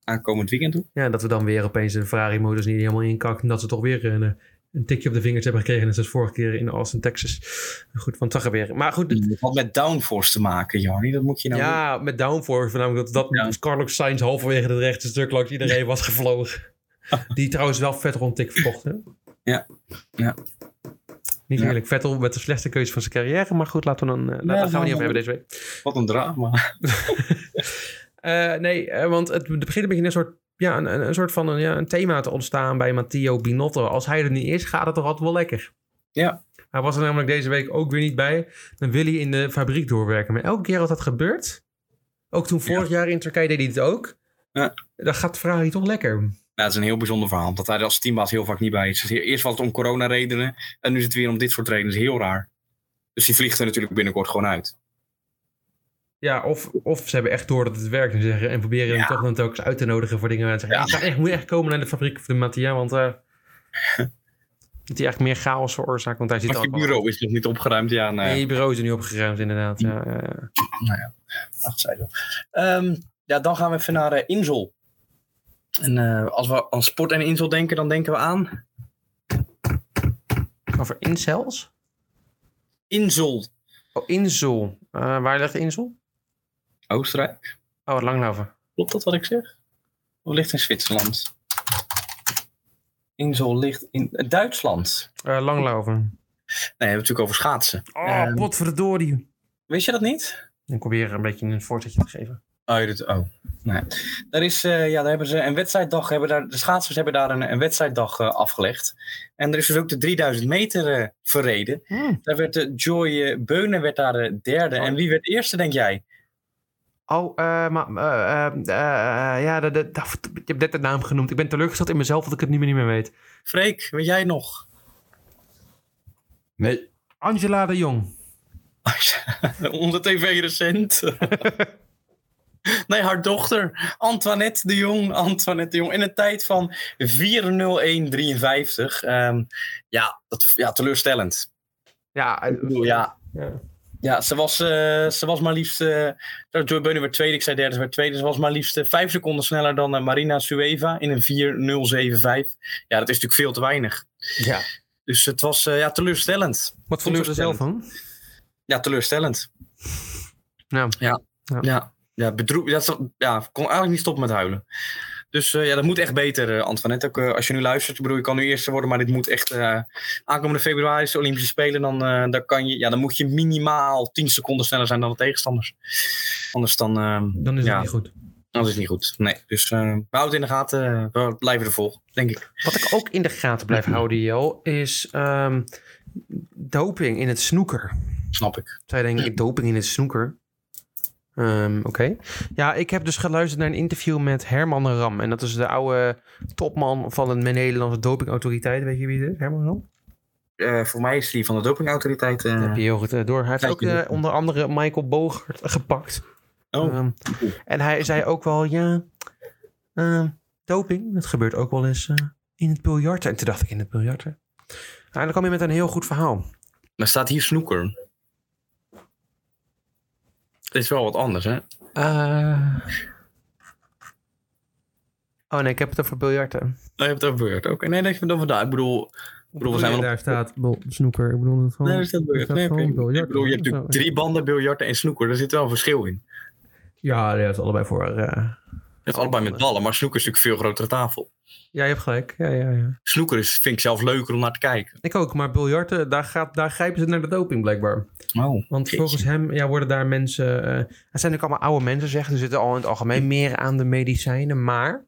Aankomend weekend toe. Ja, dat we dan weer opeens de Ferrari-motors niet helemaal inkakt. En dat ze toch weer een, tikje op de vingers hebben gekregen. Net zoals vorige keer in Austin, Texas. Goed, van toch weer. Maar goed, Het had met downforce te maken, Jarnie. Dat moet je nou ja, met downforce. Namelijk dat, dat Ja. Carlos Sainz halverwege het rechte stuk langs iedereen was gevlogen. <laughs> Die trouwens wel Vettel een tik verkocht, hè? Ja. Ja. Niet Ja. eerlijk. Vettel met de slechtste keuze van zijn carrière. Maar goed, laten we dan... eh, daar gaan we nou, niet over hebben deze week. Wat een drama. <laughs> Eh, nee, eh, want het begint een beetje een soort, ja, een, een, een soort van een, ja, een thema te ontstaan bij Matteo Binotto. Als hij er niet is, gaat het toch altijd wel lekker. Ja. Hij was er namelijk deze week ook weer niet bij. Dan wil hij in de fabriek doorwerken. Maar elke keer als dat gebeurt, ook toen vorig jaar in Turkije deed hij het ook, Ja. dan gaat Ferrari toch lekker. Het is een heel bijzonder verhaal. Dat hij er als teambaas heel vaak niet bij is. Dus Eerst was het om coronaredenen. En nu is het weer om dit soort redenen. Dat is heel raar. Dus die vliegt er natuurlijk binnenkort gewoon uit. Ja, of, of ze hebben echt door dat het werkt en, zeggen, en proberen hem Ja. toch dan telkens uit te nodigen voor dingen. En zeggen, Ja. echt, moet echt komen naar de fabriek van de Mattia, want eh <laughs> dat hij echt meer chaos veroorzaakt. Want hij zit je bureau is nog niet opgeruimd. Ja, nee. Je bureau is er nu opgeruimd, inderdaad. Ja, ja, ja. Ach, zij zo. Ehm, ja, dan gaan we even naar Insel. En eh, als we aan sport en Insel denken, dan denken we aan Over incels? Insel. Oh, Insel. Eh, waar ligt Insel? Oostenrijk. Oh, het Langlaven. Klopt dat wat ik zeg? Of ligt in Zwitserland? Insel ligt in eh, Duitsland. Eh Langlaven. we hebben natuurlijk over schaatsen. Oh, Ehm, potverdorie. wist je dat niet? Ik probeer een beetje een voorzetje te geven. Oh, doet, oh. Nee. Daar is, eh, ja, daar hebben ze een wedstrijddag, hebben daar, de schaatsers hebben daar een, een wedstrijddag afgelegd. En er is dus ook de 3000 meter verreden. Daar werd de Joy Beunen werd daar de derde. Oh. En wie werd eerste, denk jij? Oh, eh, maar eh, eh, ja, je hebt net de naam genoemd. Ik ben teleurgesteld in mezelf dat ik het nu niet meer weet. Freek, weet jij nog? Nee. Angela de Jong. <laughs> Onze tv-recent. <laughs> nee, haar dochter. Antoinette de Jong. Antoinette de Jong. In een tijd van 4.01.53. Ehm, ja, dat, ja, teleurstellend. Ja, Ik bedoel, ja, ja. Ja, ze was, eh, ze was maar liefst. eh Joy Beunen werd tweede, ik zei derde, ze werd tweede. Ze was maar liefst eh, vijf seconden sneller dan Marina Sueva in een 4.075. Ja, dat is natuurlijk veel te weinig. ja. Dus het was eh, ja, teleurstellend. Wat vond je er zelf van? Ja, teleurstellend. Nou, Ja, ja, ja, ja, ze- ja, ik kon eigenlijk niet stoppen met huilen. Dus eh, ja, dat moet echt beter, eh, Antoinette. Ook eh, als je nu luistert, ik bedoel, je kan nu eerste worden, maar dit moet echt. eh, aankomende februari is de Olympische Spelen. Dan, eh, dan, kan je, ja, dan moet je minimaal 10 seconden sneller zijn dan de tegenstanders. Anders dan. eh, dan is ja, het niet goed. Anders is het niet goed. Nee, dus eh, we houden het in de gaten. we blijven er vol, denk ik. Wat ik ook in de gaten blijf houden, Jo, is ehm, doping in het snoeker. Snap ik. Zij denken, ik doping in het snoeker. Ehm, Oké. Ja, ik heb dus geluisterd naar een interview met Herman Ram. En dat is de oude topman van de Nederlandse dopingautoriteit. Weet je wie het is, Herman Ram? Eh, voor mij is die van de dopingautoriteit. eh, Dat heb je heel goed eh, door. Hij heeft ook eh, onder andere Michael Bogert gepakt. oh, Ehm, en hij zei ook wel, ja, ehm, doping, dat gebeurt ook wel eens eh, in het biljarten. En toen dacht ik, in het biljarten? Nou, en dan kwam je met een heel goed verhaal. maar staat hier snoeker. Het is wel wat anders, hè? Eh. Oh nee, ik heb het over biljarten. Oh, je hebt het over beurt. Oké, nee, nee, ik vind dat vandaag. Ik bedoel, bedoel, we zijn op- Daar staat bol- snoeker. Ik bedoel het gewoon. Nee, dat staat Nee, Ik biljarten. bedoel, je hebt natuurlijk drie banden, biljarten en snoeker. Daar zit wel een verschil in. Ja, dat is allebei voor. eh, Je hebt allebei met ballen, maar snoeker is natuurlijk een veel grotere tafel. Ja, je hebt gelijk. Ja, ja, ja. Snoeker is, vind ik zelf leuker om naar te kijken. Ik ook, maar biljarten, daar, gaat, daar grijpen ze naar de doping blijkbaar. Oh, Want volgens hem ja, worden daar mensen. eh het zijn natuurlijk allemaal oude mensen, zeggen. Ze zitten al in het algemeen meer aan de medicijnen. Maar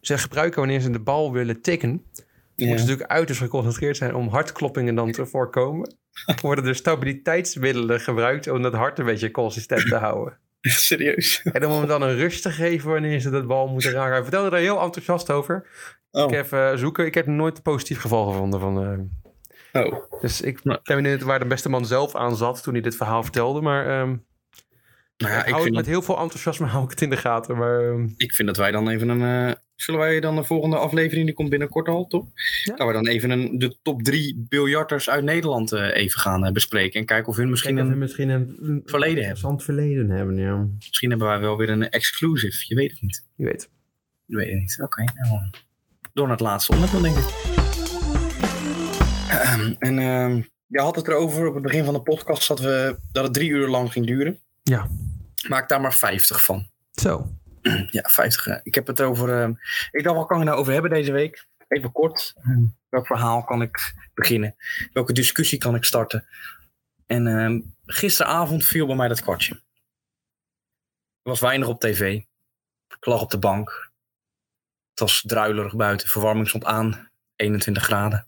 ze gebruiken wanneer ze de bal willen tikken. Moeten ze natuurlijk uiterst geconcentreerd zijn om hartkloppingen dan te voorkomen. <laughs> Worden er stabiliteitsmiddelen gebruikt om dat hart een beetje consistent te houden. Serieus? En om hem dan een rust te geven wanneer ze dat bal moeten raken. Hij vertelde daar heel enthousiast over. Oh. Ik heb even zoeken. Ik heb nooit een positief geval gevonden van. eh, oh. dus ik ben benieuwd waar de beste man zelf aan zat toen hij dit verhaal vertelde. Maar ehm, Nou ja, ik ik het vind, met dat, heel veel enthousiasme <laughs> hou ik het in de gaten. Maar ehm, ik vind dat wij dan even een... zullen wij dan de volgende aflevering, die komt binnenkort al, toch? Ja. Dat we dan even een, de top drie biljarters uit Nederland eh, even gaan eh, bespreken. En kijken of hun misschien misschien, een... misschien een, een verleden interessant verleden hebben. Ja, Misschien hebben wij wel weer een exclusive. Je weet het niet. je weet. Je weet het niet. Oké, nou, door naar het laatste onderdeel, denk ik. Ehm, en ehm je had het erover op het begin van de podcast dat, we, dat het drie uur lang ging duren. Ja. Maak daar maar 50 van. Zo. <clears throat> Ja, 50. eh, Ik heb het over. ehm, ik dacht, wat kan ik nou over hebben deze week? Even kort. Ehm, welk verhaal kan ik beginnen? Welke discussie kan ik starten? En ehm, gisteravond viel bij mij dat kwartje. Er was weinig op tv. Ik lag op de bank. Het was druilerig buiten. Verwarming stond aan. 21 graden.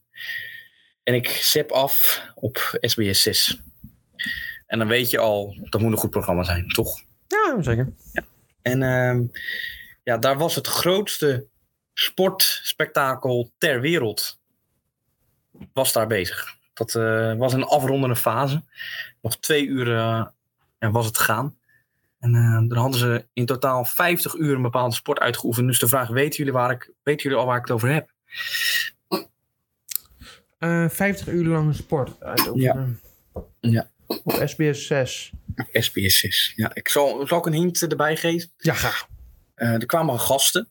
En ik zep af op SBS 6. En dan weet je al, dat moet een goed programma zijn, toch? Ja, zeker. En ehm, ja, daar was het grootste sportspektakel ter wereld. Was daar bezig. Dat eh, was een afrondende fase. Nog twee uur eh, ja, was het gaan. En eh, dan hadden ze in totaal 50 uur een bepaalde sport uitgeoefend. Dus de vraag, weten jullie, waar ik, weten jullie al waar ik het over heb? Eh 50 uur lang sport. uitoefenen. Ja. Op SBS 6. SBS 6. Ja, ik zal, zal ik een hint erbij geven? Ja, graag. Eh, er kwamen gasten.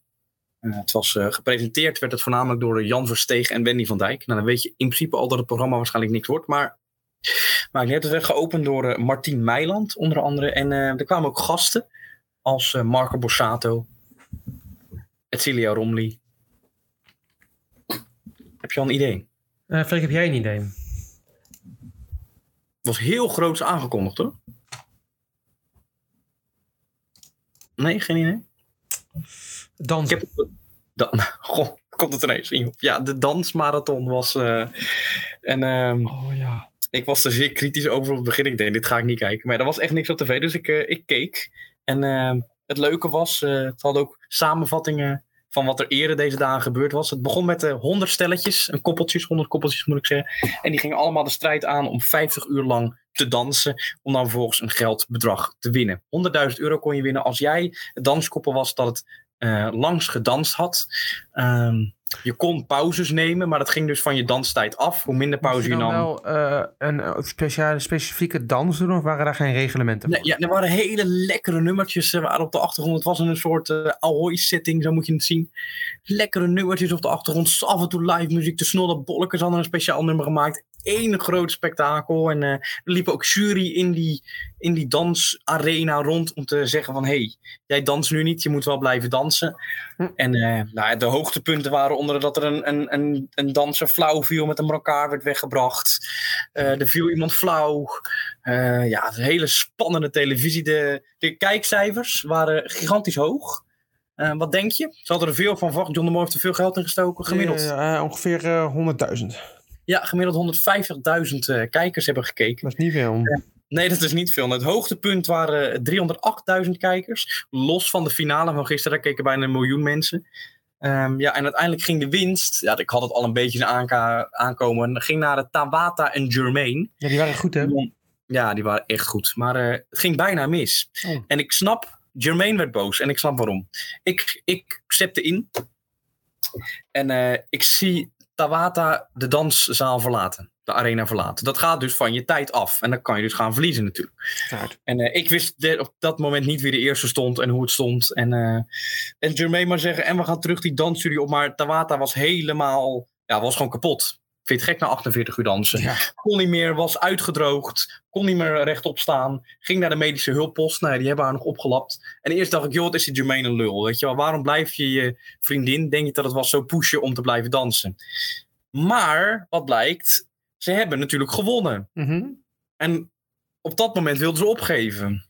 Eh, het was eh, gepresenteerd, werd het voornamelijk door Jan Versteeg en Wendy van Dijk. Nou, dan weet je in principe al dat het programma waarschijnlijk niks wordt. Maar maakt niet uit. Het werd geopend door Martien Meiland, onder andere. En eh, er kwamen ook gasten als eh, Marco Borsato, Etcilia Romli. Heb je al een idee? Uh, Freek, heb jij een idee? was heel groots aangekondigd hoor. Nee, geen idee. Dans. Ik heb, dan, <laughs> goh, komt het ineens in. Ja, de dansmarathon was. Uh, en um, oh ja. ik was er zeer kritisch over op het begin. Ik denk, dit ga ik niet kijken. Maar er was echt niks op tv, dus ik, uh, ik keek. En uh, het leuke was, het had ook samenvattingen van wat er eerder deze dagen gebeurd was. Het begon met uh, 100 stelletjes, een koppeltjes, 100 koppeltjes moet ik zeggen. En die gingen allemaal de strijd aan om 50 uur lang te dansen. Om dan vervolgens een geldbedrag te winnen. 100.000 euro kon je winnen als jij het danskoppel was dat het uh, langs gedanst had. Um, je kon pauzes nemen, maar dat ging dus van je danstijd af. Hoe minder pauze je, nam. wel uh, een speciale, specifieke dans doen of waren daar geen reglementen nee, ja, er waren hele lekkere nummertjes uh, waren op de achtergrond. Het was een soort uh, Ahoy-setting, zo moet je het zien. Lekkere nummertjes op de achtergrond. Af en toe live muziek. De snolle bolletjes hadden een speciaal nummer gemaakt. Eén groot spektakel. En er liep ook jury in die, in die dansarena rond om te zeggen van... hé, hey, jij danst nu niet, je moet wel blijven dansen. Hm. En nou, de hoogtepunten waren onder dat er een, een, een, een danser flauw viel met een elkaar werd weggebracht. Uh, er viel iemand flauw. Uh, ja, een hele spannende televisie. De, de kijkcijfers waren gigantisch hoog. Uh, wat denk je? Ze hadden er veel van verwacht. John de Moor heeft er veel geld in gestoken, gemiddeld. ongeveer 100.000. Ja, gemiddeld 150.000 kijkers hebben gekeken. Dat is niet veel. Nee, dat is niet veel. Het hoogtepunt waren 308.000 kijkers. Los van de finale van gisteren, daar keken bijna een miljoen mensen. Um, ja, en uiteindelijk ging de winst, ja, ik had het al een beetje aankomen, ging naar de Tabata en Germain. Ja, die waren goed hè? Ja, die waren echt goed. Maar uh, het ging bijna mis. Oh. En ik snap, Germain werd boos en ik snap waarom. Ik, ik zette in en uh, ik zie Tabata de danszaal verlaten. De arena verlaten. Dat gaat dus van je tijd af. En dan kan je dus gaan verliezen natuurlijk. En uh, ik wist de, op dat moment niet wie de eerste stond en hoe het stond. En, uh, en Jermaine maar zeggen, en we gaan terug die dansstudio op. Maar Tawata was helemaal, ja, was gewoon kapot. Vind het gek na 48 uur dansen. Ja. Kon niet meer, was uitgedroogd. Kon niet meer rechtop staan. Ging naar de medische hulppost. Nou, die hebben haar nog opgelapt. En eerst dacht ik, joh, wat is die Jermaine een lul. Weet je wel, waarom blijf je je vriendin? Denk je dat het was zo pushen om te blijven dansen? Maar, wat blijkt, ze hebben natuurlijk gewonnen. Mm-hmm. En op dat moment wilden ze opgeven.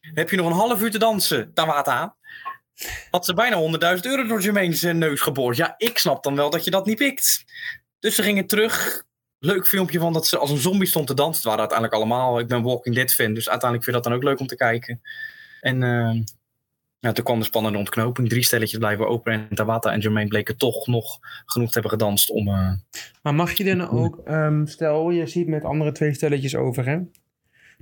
Heb je nog een half uur te dansen, Tawata? Had ze bijna 100.000 euro door Jermaine's neus geboord. Ja, ik snap dan wel dat je dat niet pikt. Dus ze gingen terug. Leuk filmpje van dat ze als een zombie stond te dansen. Het waren uiteindelijk allemaal. Ik ben Walking Dead fan, dus uiteindelijk vind ik dat dan ook leuk om te kijken. En uh, ja, toen kwam de spannende ontknoping. Drie stelletjes blijven open. En Tabata en Jermaine bleken toch nog genoeg te hebben gedanst om. Uh... Maar mag je dan ook, um, stel je ziet met andere twee stelletjes over, hè?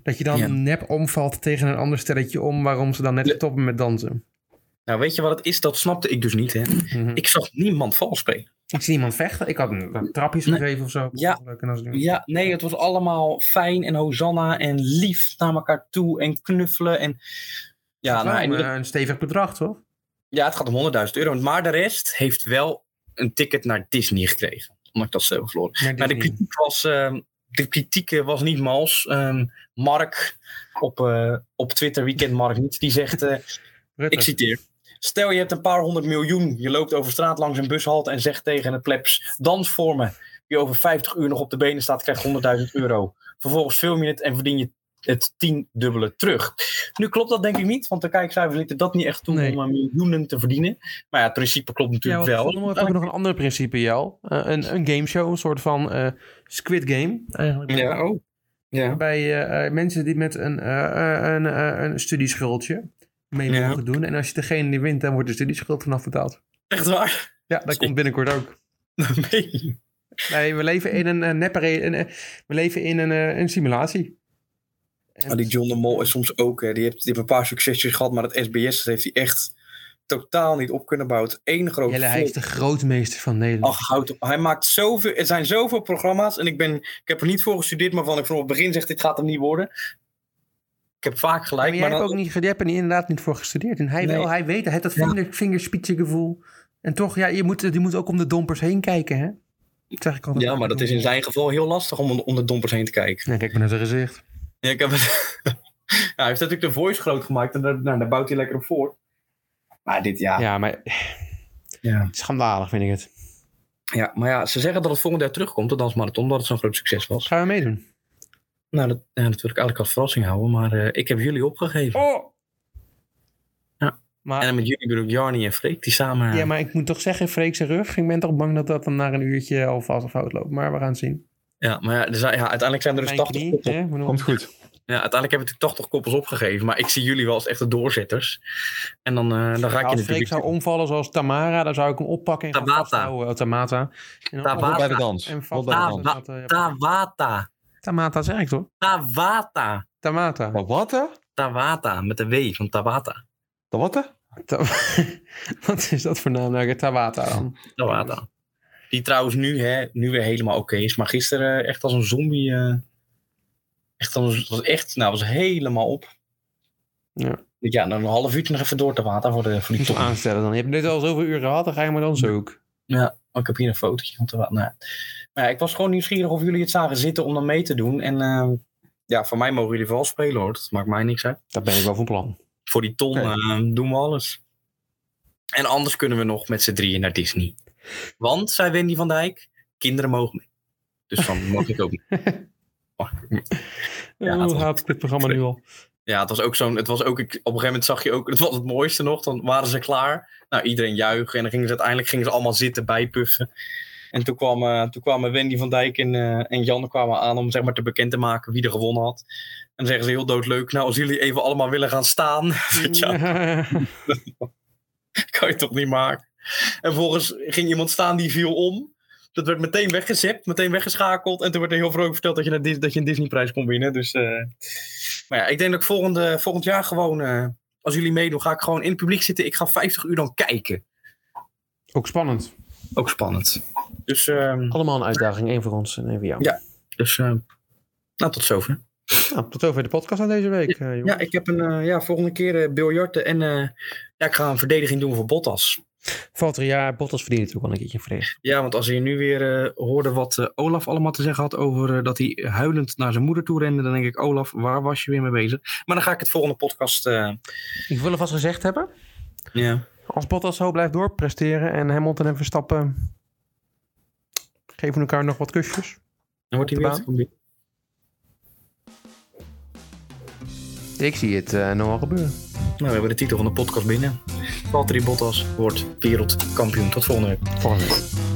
Dat je dan Ja. nep omvalt tegen een ander stelletje om waarom ze dan net stoppen met dansen. Nou, weet je wat het is? Dat snapte ik dus niet. Hè? Mhm. Ik zag niemand vals spelen. Ik zie iemand vechten. Ik had een, trapjes Nee. gegeven of zo. Ja. Ja, nee, het was allemaal fijn en hosanna en lief naar elkaar toe en knuffelen. En ja, nou, en- een, een stevig bedrag, toch? ja, het gaat om 100.000 euro. Maar de rest heeft wel een ticket naar Disney gekregen. Omdat ik dat zelf verloren. Maar de kritiek was, ehm, de kritiek eh, was niet mals. Ehm, Mark op, eh, op Twitter, wie kent Mark niet, die zegt... eh, <laughs> ik citeer. Stel je hebt een paar honderd miljoen. Je loopt over straat langs een bushalte en zegt tegen het plebs... Dans voor me. Wie over 50 uur nog op de benen staat, krijgt 100.000 euro. Vervolgens film je het en verdien je het tiendubbele terug. Nu klopt dat denk ik niet, want de kijkcijfers lieten dat niet echt toe Nee. om eh, miljoenen te verdienen. Maar ja, het principe klopt natuurlijk wel. Voldemort heeft ook nog een ander principe, Jel. Eh, een, een gameshow, een soort van eh, Squid Game. Eigenlijk. Ja, oh. Ja. Eh, eh, mensen die met een, een, een studieschuldje mee Ja. mogen doen. En als je degene die wint, dan wordt de studieschuld vanaf betaald. Echt waar? Ja, dat komt binnenkort ook. <laughs> Je. Nee, we leven in een neppe... Een, eh, we leven in een, eh, een simulatie. En- Maar die John de Mol is soms ook, hè, die, heeft, die heeft een paar succesjes gehad, maar het SBS dat heeft hij echt totaal niet op kunnen bouwen. Het één groot Jelle, hij is de grootmeester van Nederland. Ach, houd op. Hij maakt zoveel, er zijn zoveel programma's en ik, ben, ik heb er niet voor gestudeerd, maar van ik vanaf het begin zeg dit gaat hem niet worden. Ik heb vaak maar gelijk, jij maar hebt dan, ook niet, jij hebt er inderdaad niet voor gestudeerd. En hij Nee. wel, hij weet, hij heeft dat Ja. vinger, vingerspitsengevoel. En toch, ja, je moet, je moet ook om de dompers heen kijken, hè? Dat zeg ik altijd. ja, maar dat is in zijn geval heel lastig om om de dompers heen te kijken. Ja, kijk maar naar zijn gezicht. Ja, ik heb het, <laughs> ja, hij heeft natuurlijk de voice groot gemaakt en daar, nou, daar bouwt hij lekker op voor. Maar dit, ja. Ja, maar ja. schandalig vind ik het. Ja, maar ja, ze zeggen dat het volgend jaar terugkomt, de dansmarathon, omdat het zo'n groot succes was. Gaan we meedoen? Nou, dat, ja, dat wil ik eigenlijk als verrassing houden, maar eh, ik heb jullie opgegeven. Oh! Ja. Maar, En met jullie bedoel ik Jarny en Freek, die samen... ja, maar ik moet toch zeggen, Freek zijn rug. Ik ben toch bang dat dat dan na een uurtje alvast fout loopt. Maar we gaan het zien. Ja, maar ja, er zijn- ja, uiteindelijk zijn er dus Mijn 80 knie, koppels. hè, ik bedoel- Komt goed. Ja, uiteindelijk heb ik natuurlijk 80 koppels opgegeven, maar ik zie jullie wel als echte doorzetters. En dan, eh, dan ga ik Ja, je als Freek natuurlijk... zou omvallen zoals Tamara, dan zou ik hem oppakken en gaan Tabata. vasthouden. Oh, Tamata. En dan Tabata. Bij de dans. En bij Tamata. Tawata. Zeg ik toch? Tawata. Tamata. Hè? Tawata, met de W van Tawata. Dat wat hè? Ta- <laughs> Wat is dat voor naam? Nou, Tabata dan. Tawata. Die trouwens nu, hè, nu weer helemaal oké is, maar gisteren eh, echt als een zombie... eh, echt als, was echt, nou, was helemaal op. Ja. Ja, dan een half uurtje nog even door te water voor, de, voor die top. aanstellen dan. Je hebt dit al zoveel uur gehad, dan ga je maar dan zoeken. Ja, oh, ik heb hier een fotootje van te water. Nou, ja, ik was gewoon nieuwsgierig of jullie het zagen zitten om dan mee te doen. En eh, ja, voor mij mogen jullie vooral spelen hoor. Dat maakt mij niks uit. Daar ben ik wel van plan. Voor die ton Oké. eh, doen we alles. En anders kunnen we nog met z'n drieën naar Disney. Want, zei Wendy van Dijk, kinderen mogen mee. Dus dan mag ik ook niet. <laughs> Mag ik ook niet. Ja, Hoe haat ik dit programma nu al? Ja, het was ook zo'n. Het was ook. ik- Op een gegeven moment zag je ook. Het was het mooiste nog. Dan waren ze klaar. Nou, iedereen juichen. En dan gingen ze uiteindelijk gingen ze allemaal zitten bijpuffen. En toen kwamen, toen kwamen Wendy van Dijk en, eh, en Jan kwamen aan om zeg maar te bekend te maken wie er gewonnen had. En dan zeggen ze heel doodleuk. Nou, als jullie even allemaal willen gaan staan. <laughs> ja, <laughs> kan je toch niet maken. En vervolgens ging iemand staan die viel om. Dat werd meteen weggezept, meteen weggeschakeld. En toen werd er heel vrolijk verteld dat je, naar dat je een Disneyprijs kon winnen. Dus, eh, maar ja, ik denk dat ik volgende, volgend jaar gewoon, eh, als jullie meedoen, ga ik gewoon in het publiek zitten. Ik ga 50 uur dan kijken. Ook spannend. Ook spannend. Dus, ehm, Allemaal een uitdaging. één voor ons en één voor jou. Ja. dus eh, nou, tot zover. Nou, tot over de podcast aan deze week. eh. Ja, ik heb een eh, ja, volgende keer biljarten. En ja, ik ga een verdediging doen voor Bottas. Valtteri, ja, Bottas verdient het ook wel een keertje vrees. Ja, want als je nu weer hoorde wat Olaf allemaal te zeggen had over dat hij huilend naar zijn moeder toe rende, dan denk ik, Olaf, waar was je weer mee bezig? Maar dan ga ik het volgende podcast. Ik wil alvast gezegd hebben. ja. Als Bottas zo blijft doorpresteren en Hamilton en Verstappen geven elkaar nog wat kusjes. Dan wordt hij weer. Ik zie het eh nog wel gebeuren. Nou, we hebben de titel van de podcast binnen. Valtteri Bottas wordt wereldkampioen. Tot volgende week. Volgende week.